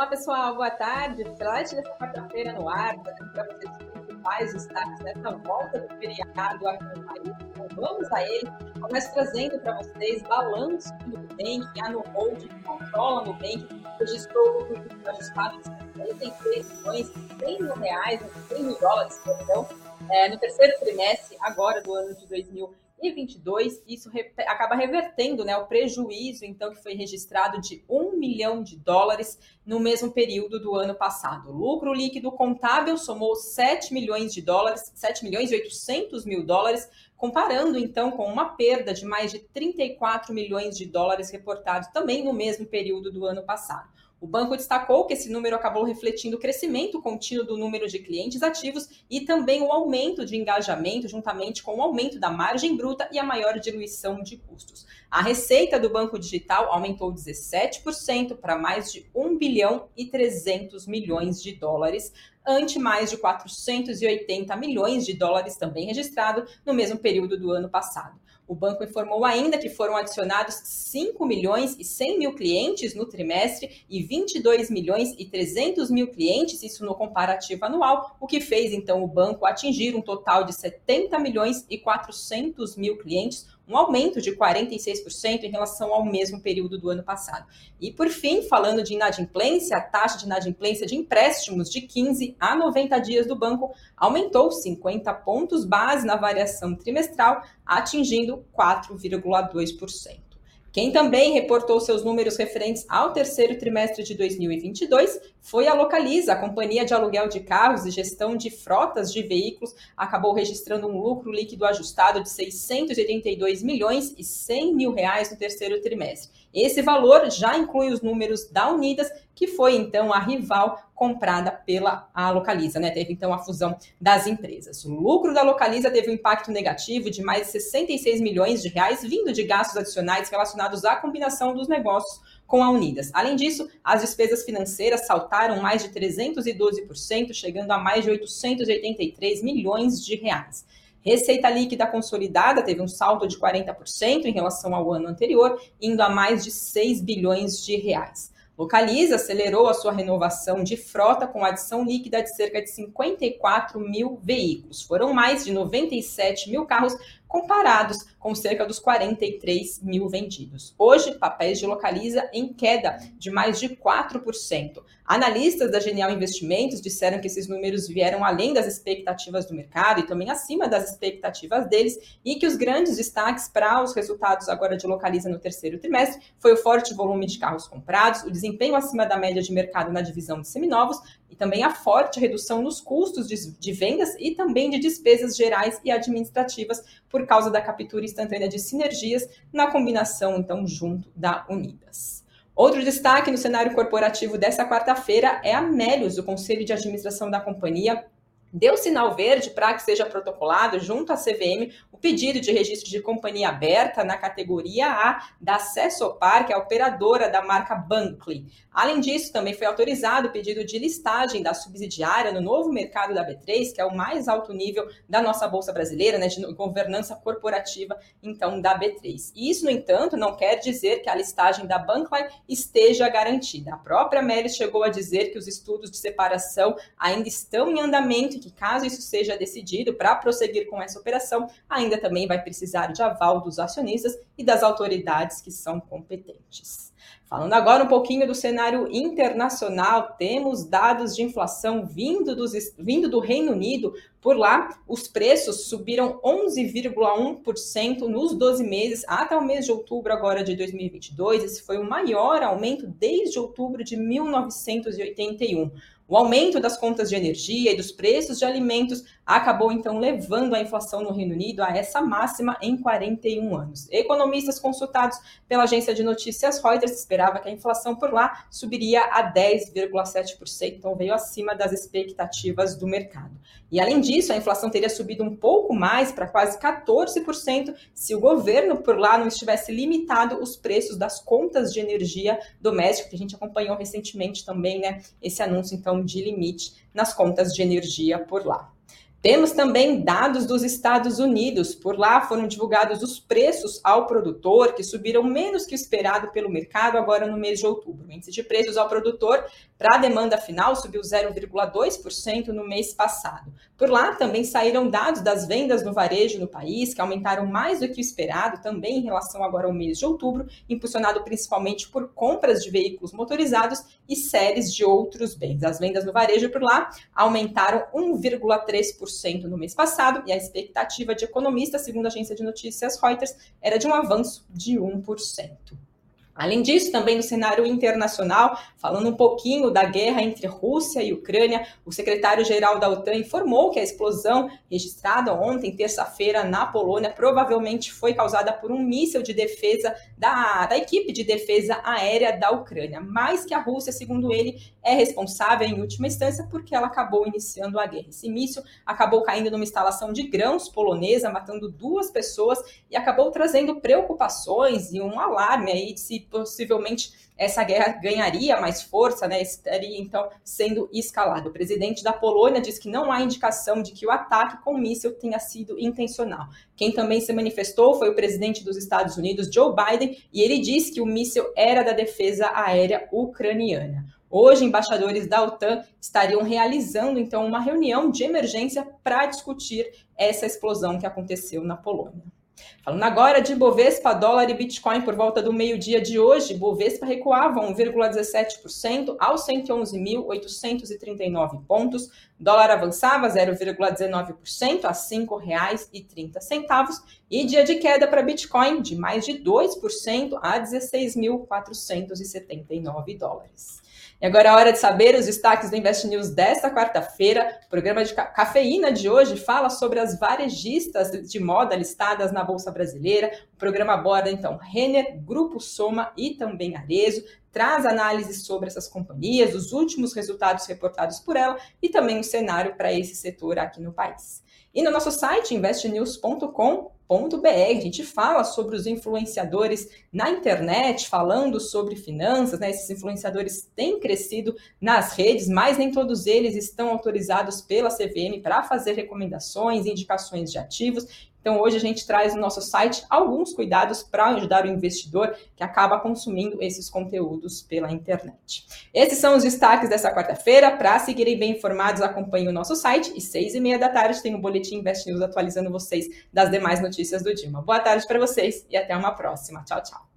Olá, pessoal, boa tarde. Flash dessa quarta-feira no ar, para vocês os principais destaques dessa volta do feriado aqui no país. Então, vamos a ele. Começo trazendo para vocês balanço do Nubank, a Nuhold, que controla no Nubank, registrou o lucro ajustado de 63 milhões, 100 mil reais, 100 mil dólares, perdão, é, no terceiro trimestre agora do ano de 2020 2022, isso re acaba revertendo né, o prejuízo então que foi registrado de 1 milhão de dólares no mesmo período do ano passado. O lucro líquido contábil somou 7 milhões de dólares, 7 milhões e 800 mil dólares, comparando então com uma perda de mais de 34 milhões de dólares reportados também no mesmo período do ano passado. O banco destacou que esse número acabou refletindo o crescimento contínuo do número de clientes ativos e também o aumento de engajamento, juntamente com o aumento da margem bruta e a maior diluição de custos. A receita do banco digital aumentou 17% para mais de 1 bilhão e 300 milhões de dólares, ante mais de 480 milhões de dólares também registrado no mesmo período do ano passado. O banco informou ainda que foram adicionados 5 milhões e 100 mil clientes no trimestre e 22 milhões e 300 mil clientes, isso no comparativo anual, o que fez então o banco atingir um total de 70 milhões e 400 mil clientes, um aumento de 46% em relação ao mesmo período do ano passado. E por fim, falando de inadimplência, a taxa de inadimplência de empréstimos de 15 a 90 dias do banco aumentou 50 pontos base na variação trimestral, atingindo 4,2%. Quem também reportou seus números referentes ao terceiro trimestre de 2022 foi a Localiza, a companhia de aluguel de carros e gestão de frotas de veículos, acabou registrando um lucro líquido ajustado de 682 milhões e 100 mil reais no terceiro trimestre. Esse valor já inclui os números da Unidas, que foi então a rival comprada pela a Localiza, né? Teve então a fusão das empresas. O lucro da Localiza teve um impacto negativo de mais de 66 milhões de reais vindo de gastos adicionais relacionados à combinação dos negócios com a Unidas. Além disso, as despesas financeiras saltaram mais de 312%, chegando a mais de 883 milhões de reais. Receita líquida consolidada teve um salto de 40% em relação ao ano anterior, indo a mais de 6 bilhões de reais. Localiza acelerou a sua renovação de frota com adição líquida de cerca de 54 mil veículos. Foram mais de 97 mil carros comparados com cerca dos 43 mil vendidos. Hoje, papéis de localiza em queda de mais de 4%. Analistas da Genial Investimentos disseram que esses números vieram além das expectativas do mercado e também acima das expectativas deles e que os grandes destaques para os resultados agora de localiza no terceiro trimestre foi o forte volume de carros comprados, o desempenho acima da média de mercado na divisão de seminovos e também a forte redução nos custos de, de vendas e também de despesas gerais e administrativas por causa da captura instantânea de sinergias na combinação, então, junto da Unidas. Outro destaque no cenário corporativo dessa quarta-feira é a Melius, o Conselho de Administração da companhia, deu sinal verde para que seja protocolado junto à CVM o pedido de registro de companhia aberta na categoria A da Cessopar, que é a operadora da marca Bankley. Além disso, também foi autorizado o pedido de listagem da subsidiária no novo mercado da B3, que é o mais alto nível da nossa bolsa brasileira, né, de governança corporativa, então da B3. Isso, no entanto, não quer dizer que a listagem da Bankley esteja garantida. A própria Melis chegou a dizer que os estudos de separação ainda estão em andamento que, caso isso seja decidido para prosseguir com essa operação, ainda também vai precisar de aval dos acionistas e das autoridades que são competentes. Falando agora um pouquinho do cenário internacional, temos dados de inflação vindo, dos, vindo do Reino Unido. Por lá, os preços subiram 11,1% nos 12 meses até o mês de outubro agora de 2022. Esse foi o maior aumento desde outubro de 1981. O aumento das contas de energia e dos preços de alimentos acabou então levando a inflação no Reino Unido a essa máxima em 41 anos. Economistas consultados pela agência de notícias Reuters esperava que a inflação por lá subiria a 10,7%, então veio acima das expectativas do mercado. E além disso, a inflação teria subido um pouco mais para quase 14% se o governo por lá não estivesse limitado os preços das contas de energia doméstica, que a gente acompanhou recentemente também, né, esse anúncio então de limite nas contas de energia por lá. Temos também dados dos Estados Unidos. Por lá foram divulgados os preços ao produtor, que subiram menos que o esperado pelo mercado agora no mês de outubro. O índice de preços ao produtor para a demanda final subiu 0,2% no mês passado. Por lá também saíram dados das vendas no varejo no país, que aumentaram mais do que o esperado, também em relação agora ao mês de outubro, impulsionado principalmente por compras de veículos motorizados e séries de outros bens. As vendas no varejo por lá aumentaram 1,3% no mês passado e a expectativa de economistas, segundo a agência de notícias Reuters, era de um avanço de 1%. Além disso, também no cenário internacional, falando um pouquinho da guerra entre Rússia e Ucrânia, o secretário-geral da OTAN informou que a explosão registrada ontem, terça-feira, na Polônia, provavelmente foi causada por um míssil de defesa da, da equipe de defesa aérea da Ucrânia, mas que a Rússia, segundo ele, é responsável em última instância porque ela acabou iniciando a guerra. Esse míssil acabou caindo numa instalação de grãos polonesa, matando duas pessoas e acabou trazendo preocupações e um alarme aí de se possivelmente essa guerra ganharia mais força, né? Estaria então sendo escalado. O presidente da Polônia diz que não há indicação de que o ataque com míssil tenha sido intencional. Quem também se manifestou foi o presidente dos Estados Unidos, Joe Biden, e ele disse que o míssil era da defesa aérea ucraniana. Hoje, embaixadores da OTAN estariam realizando então uma reunião de emergência para discutir essa explosão que aconteceu na Polônia. Falando agora de Bovespa, dólar e Bitcoin por volta do meio-dia de hoje, Bovespa recuava 1,17% aos 111.839 pontos, dólar avançava 0,19% a R$ 5,30 e dia de queda para Bitcoin de mais de 2% a 16.479 dólares. E agora é hora de saber os destaques do Invest News desta quarta-feira. O programa de cafeína de hoje fala sobre as varejistas de moda listadas na Bolsa Brasileira. O programa aborda, então, Renner, Grupo Soma e também Arezo. Traz análises sobre essas companhias, os últimos resultados reportados por ela e também o cenário para esse setor aqui no país. E no nosso site, investnews.com, a gente fala sobre os influenciadores na internet, falando sobre finanças, né? Esses influenciadores têm crescido nas redes, mas nem todos eles estão autorizados pela CVM para fazer recomendações, indicações de ativos. Então, hoje a gente traz no nosso site alguns cuidados para ajudar o investidor que acaba consumindo esses conteúdos pela internet. Esses são os destaques dessa quarta-feira. Para seguirem bem informados, acompanhem o nosso site e seis e meia da tarde tem o Boletim Invest News atualizando vocês das demais notícias do dia. Boa tarde para vocês e até uma próxima. Tchau, tchau.